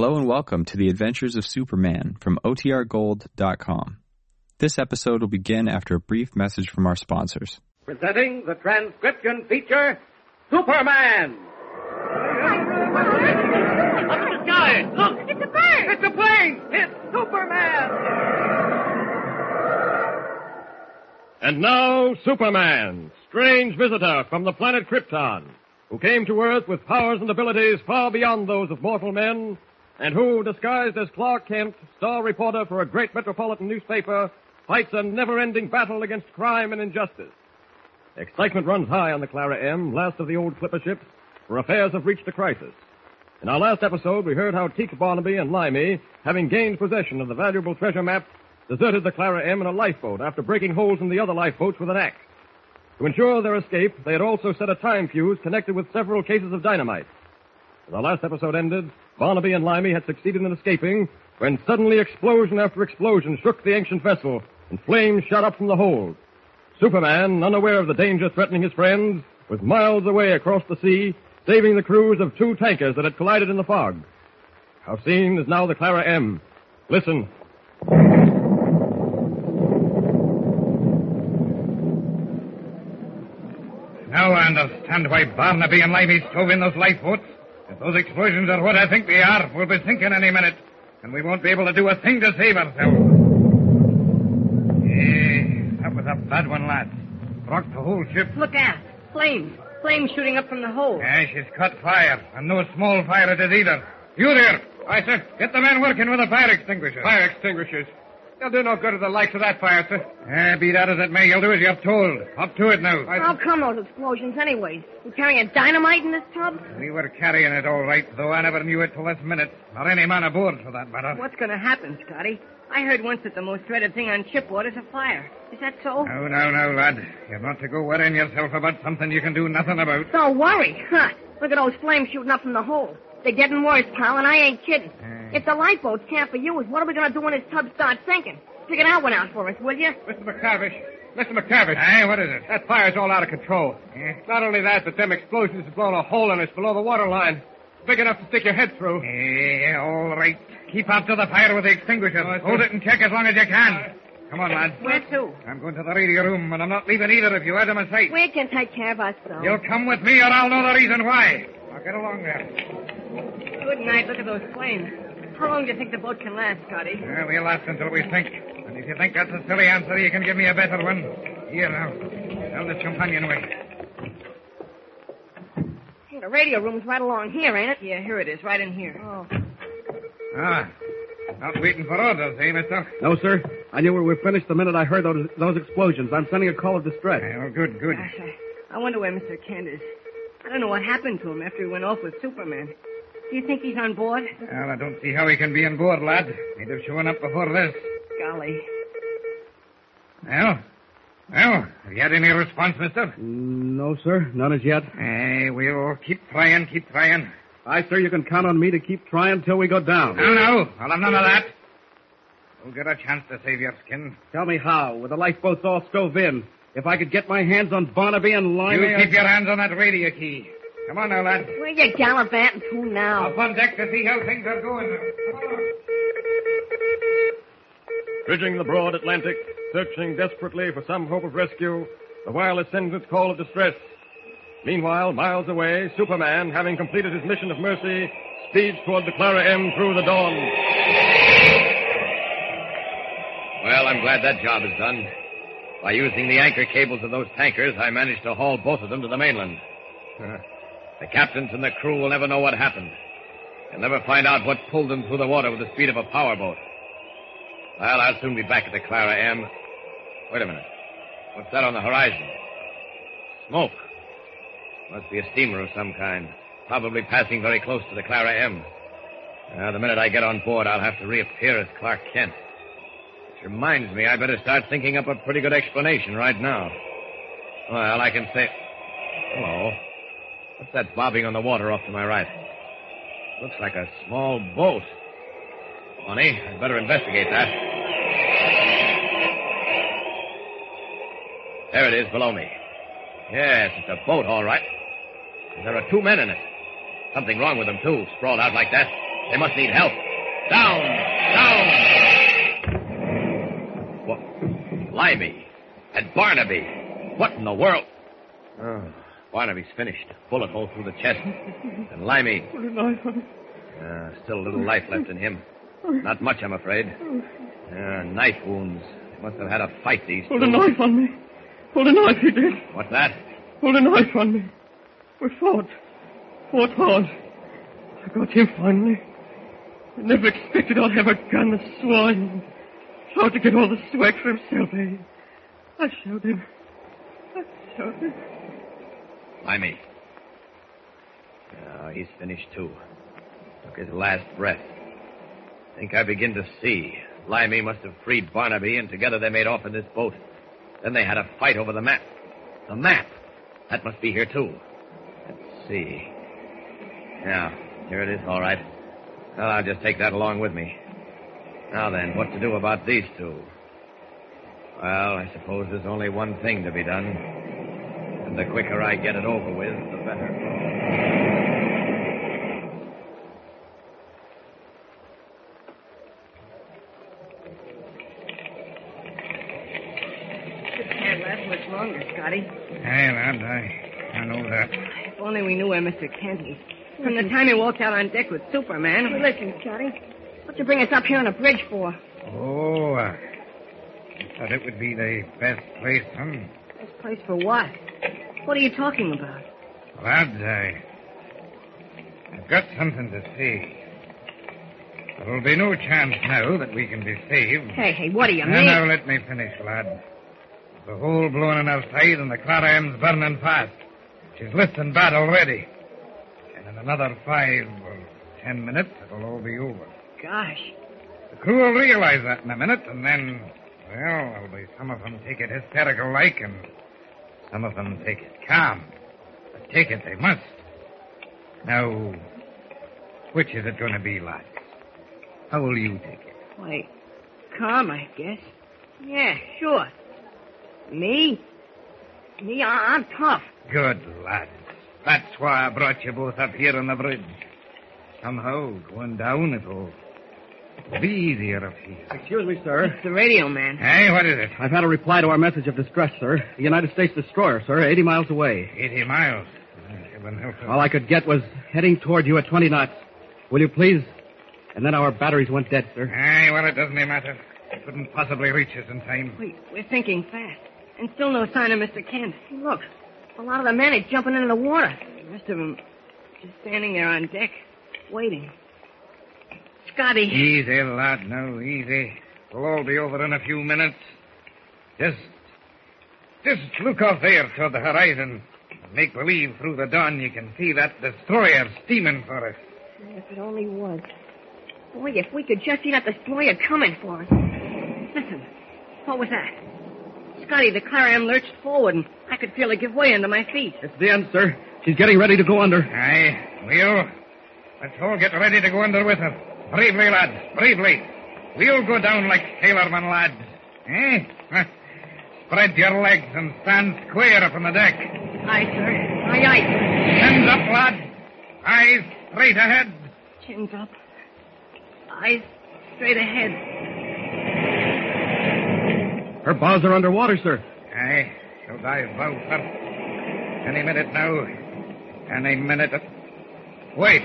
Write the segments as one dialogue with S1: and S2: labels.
S1: Hello and welcome to the Adventures of Superman from OTRGold.com. This episode will begin after a brief message from our sponsors.
S2: Presenting the transcription feature, Superman! Up in the sky! Look!
S3: It's a bird!
S2: It's a plane! It's Superman!
S4: And now, Superman, strange visitor from the planet Krypton, who came to Earth with powers and abilities far beyond those of mortal men, and who, disguised as Clark Kent, star reporter for a great metropolitan newspaper, fights a never-ending battle against crime and injustice. Excitement runs high on the Clara M, last of the old clipper ships, for affairs have reached a crisis. In our last episode, we heard how Teak Barnaby and Limey, having gained possession of the valuable treasure map, deserted the Clara M in a lifeboat after breaking holes in the other lifeboats with an axe. To ensure their escape, they had also set a time fuse connected with several cases of dynamite. As our last episode ended, Barnaby and Limey had succeeded in escaping when suddenly explosion after explosion shook the ancient vessel and flames shot up from the hold. Superman, unaware of the danger threatening his friends, was miles away across the sea, saving the crews of two tankers that had collided in the fog. Our scene is now the Clara M. Listen.
S5: Now I understand why Barnaby and Limey stove in those lifeboats. If those explosions are what I think they are, we'll be sinking any minute, and we won't be able to do a thing to save ourselves. Eh, that was a bad one, lads. Rocked the whole ship.
S3: Look out. Flames. Flames shooting up from the hold.
S5: Yeah, she's caught fire, and no small fire it is either. You there. Aye, sir. Get the men working with the fire extinguishers.
S4: Fire extinguishers. They'll do no good to the likes of that fire, sir.
S5: Eh, be that as it may, you'll do as you're told. Up to it now.
S3: How come those explosions anyways? You carrying dynamite in this tub?
S5: We were carrying it all right, though I never knew it till this minute. Not any man aboard, for that matter.
S3: What's gonna happen, Scotty? I heard once that the most dreaded thing on shipboard is a fire. Is that so?
S5: No, no, no, lad. You're not to go worrying yourself about something you can do nothing about.
S3: Don't worry. Huh. Look at those flames shooting up from the hole. They're getting worse, pal, and I ain't kidding. If the lifeboats can't be used, what are we gonna do when this tub starts sinking? Figure that one out for us, will you?
S4: Mr. McTavish. Mr. McTavish.
S5: Hey, what is it?
S4: That fire's all out of control.
S5: Yeah?
S4: Not only that, but them explosions have blown a hole in us below the water line. Big enough to stick your head through.
S5: Yeah, all right. Keep up to the fire with the extinguisher. Hold it and check as long as you can. Come on, lad.
S3: Where to?
S5: I'm going to the radio room, and I'm not leaving either of you out of my sight.
S3: We can take care of ourselves.
S5: You'll come with me, or I'll know the reason why. Now get along there.
S3: Good night. Look at those flames. How long do you think the boat can last, Scotty?
S5: Well, we'll last until we sink. And if you think that's a silly answer, you can give me a better one. Here now. Down this companionway.
S3: The radio room's right along here, ain't it? Yeah, here it is, right in here. Oh.
S5: Ah. Not waiting for orders, eh, mister?
S4: No, sir. I knew we were finished the minute I heard those, those explosions. I'm sending a call of distress.
S5: Oh, good, good.
S3: Gosh, I, I wonder where Mr. Kent is. I don't know what happened to him after he went off with Superman. Do you think he's on board?
S5: Well, I don't see how he can be on board, lad. He'd have shown up before this.
S3: Golly.
S5: Well, well, have you had any response, mister?
S4: No, sir. None as yet.
S5: Eh, we'll keep trying, keep trying.
S4: Aye, sir, you can count on me to keep trying till we go down.
S5: No, no, I'll have none of that. You'll get a chance to save your skin.
S4: Tell me how, with the lifeboats all stove in. If I could get my hands on Barnaby and Limey...
S5: You keep your hands on that radio key. Come on now, lad.
S3: Where you gallivanting to now?
S5: Up on deck to see how things are going.
S4: Bridging the broad Atlantic, searching desperately for some hope of rescue, the wireless sends its call of distress. Meanwhile, miles away, Superman, having completed his mission of mercy, speeds toward the Clara M through the dawn.
S6: Well, I'm glad that job is done. By using the anchor cables of those tankers, I managed to haul both of them to the mainland. The captains and the crew will never know what happened. They'll never find out what pulled them through the water with the speed of a powerboat. Well, I'll soon be back at the Clara M. Wait a minute. What's that on the horizon? Smoke. Must be a steamer of some kind. Probably passing very close to the Clara M. Now, the minute I get on board, I'll have to reappear as Clark Kent. Which reminds me, I better start thinking up a pretty good explanation right now. Well, I can say. Hello. What's that bobbing on the water off to my right? Looks like a small boat. Funny. I'd better investigate that. There it is below me. Yes, it's a boat, all right. There are two men in it. Something wrong with them, too, sprawled out like that. They must need help. Down! Down! What? Limey. And Barnaby. What in the world? Oh, Barnaby's finished. Bullet hole through the chest. And Limey.
S7: Put a knife on it.
S6: Uh, still a little life left in him. Not much, I'm afraid. Uh, knife wounds. They must have had a fight, these
S7: Pulled
S6: two.
S7: a knife on me. Pulled a knife, he did.
S6: What's that?
S7: Pulled a knife on me. We fought. Fought hard. I got him finally. I never expected I'd have a gun, the swine. Tried to get all the swag for himself, eh? I showed him. I showed him.
S6: Limey. Oh, he's finished too. Took his last breath. Think I begin to see. Limey must have freed Barnaby, and together they made off in this boat. Then they had a fight over the map. The map. That must be here too. Let's see. Yeah, here it is, all right. Well, I'll just take that along with me. Now then, what to do about these two? Well, I suppose there's only one thing to be done. And the quicker I get it over with, the better.
S3: This can't last much longer, Scotty.
S5: Hey, lad, I, I know that.
S3: If only we knew where Mr. Kent is. From the time he walked out on deck with Superman. Well, listen, Scotty. What'd you bring us up here on a bridge for?
S5: Oh, uh, I thought it would be the best place, huh?
S3: Best place for what? What are you talking about?
S5: Lads, I, I've got something to say. There'll be no chance now that we can be saved.
S3: Hey, hey, what do you
S5: Now,
S3: mean?
S5: now, let me finish, lad. The hole blown in our side and the Clara M's burning fast. She's lifting bad already. And in another five or ten minutes, it'll all be over.
S3: Gosh.
S5: The crew will realize that in a minute, and then, well, there'll be some of them take it hysterical like, and some of them take it calm. But take it they must. Now, which is it going to be, lads? How will you take it?
S3: Why, calm, I guess. Yeah, sure. Me? Me, I- I'm tough.
S5: Good lads. That's why I brought you both up here on the bridge. Somehow, going down, it'll be easier up here.
S8: Excuse me, sir.
S3: It's the radio man.
S5: Hey, what is it?
S8: I've had a reply to our message of distress, sir. The United States destroyer, sir, 80 miles away.
S5: 80 miles. Heaven help us.
S8: All I could get was heading toward you at 20 knots. Will you please? And then our batteries went dead, sir.
S5: Hey, well, it doesn't matter. It Couldn't possibly reach us in time.
S3: Wait, we're thinking fast. And still no sign of Mr. Kent. Look, a lot of the men are jumping into the water. The rest of them just standing there on deck, waiting. Scotty.
S5: Easy, lad, No, easy. It'll all be over in a few minutes. Just, just look off there toward the horizon. Make believe through the dawn you can see that destroyer steaming for us.
S3: If it only was. Boy, if we could just see that destroyer coming for us. Listen, what was that? Scotty, the Clara M lurched forward, and I could feel it give way under my feet.
S8: It's the end, sir. She's getting ready to go under.
S5: Aye, we'll. Let's all get ready to go under with her. Bravely, lads, bravely. We'll go down like sailormen, lads. Eh? Spread your legs and stand square up on the deck.
S3: Aye, sir. Aye, aye.
S5: Hands up, lad. Eyes straight ahead.
S3: Chins up. Eyes straight ahead.
S8: Her bows are underwater, sir.
S5: Aye, she'll dive bow first. Any minute now. Any minute. Wait.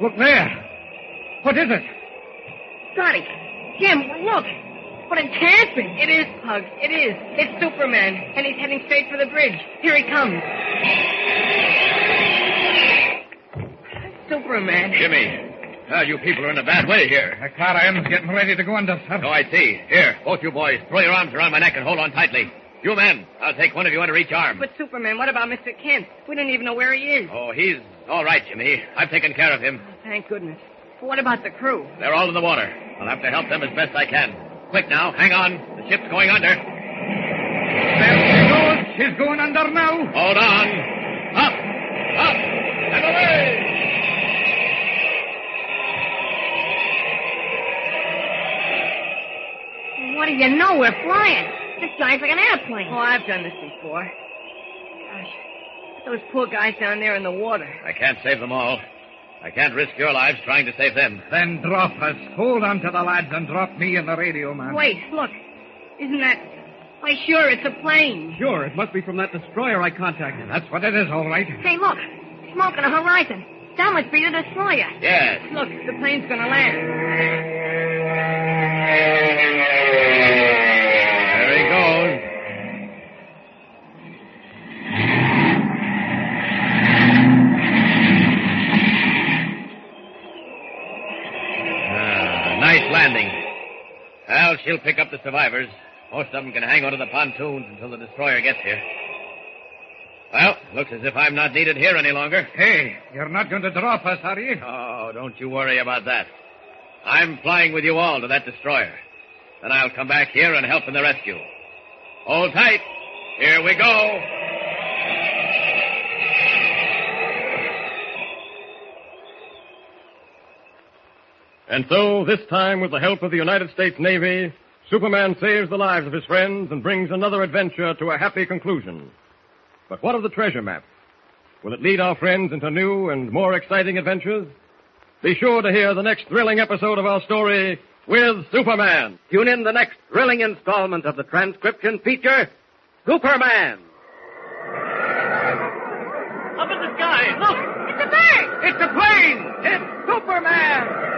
S5: Look there. What is it?
S3: Scotty! Jim, look! But it can't be. It is, Pugs. It is. It's Superman, and he's heading straight for the bridge. Here he comes. Superman.
S6: Jimmy. Well, you people are in a bad way here.
S5: The Clara M's getting ready to go under, sir.
S6: Oh, I see. Here, both you boys, throw your arms around my neck and hold on tightly. You men, I'll take one of you under each arm.
S3: But Superman, what about Mr. Kent? We don't even know where he is.
S6: Oh, he's all right, Jimmy. I've taken care of him.
S3: Oh, thank goodness. But what about the crew?
S6: They're all in the water. I'll have to help them as best I can. Quick now, hang on. The ship's going under.
S5: There she goes. She's going under now.
S6: Hold on. Up, up, and away!
S3: What do you know? We're flying. This guy's like an airplane. Oh, I've done this before. Gosh, those poor guys down there in the water.
S6: I can't save them all. I can't risk your lives trying to save them.
S5: Then drop us. Hold on to the lads and drop me in the radio, man.
S3: Wait, look. Isn't that... Why, sure, it's a plane.
S8: Sure, it must be from that destroyer I contacted.
S5: That's what it is, all right.
S3: Hey, look. Smoke on the horizon. That must be the destroyer.
S6: Yes.
S3: Look, the plane's gonna land.
S6: She'll pick up the survivors. Most of them can hang onto the pontoons until the destroyer gets here. Well, looks as if I'm not needed here any longer.
S5: Hey, you're not going to drop us, are you?
S6: Oh, don't you worry about that. I'm flying with you all to that destroyer. Then I'll come back here and help in the rescue. Hold tight. Here we go.
S4: And so, this time, with the help of the United States Navy, Superman saves the lives of his friends and brings another adventure to a happy conclusion. But what of the treasure map? Will it lead our friends into new and more exciting adventures? Be sure to hear the next thrilling episode of our story with Superman.
S2: Tune in the next thrilling installment of the transcription feature, Superman.
S7: Up in the sky, look!
S3: It's a bird!
S2: It's a plane! It's Superman!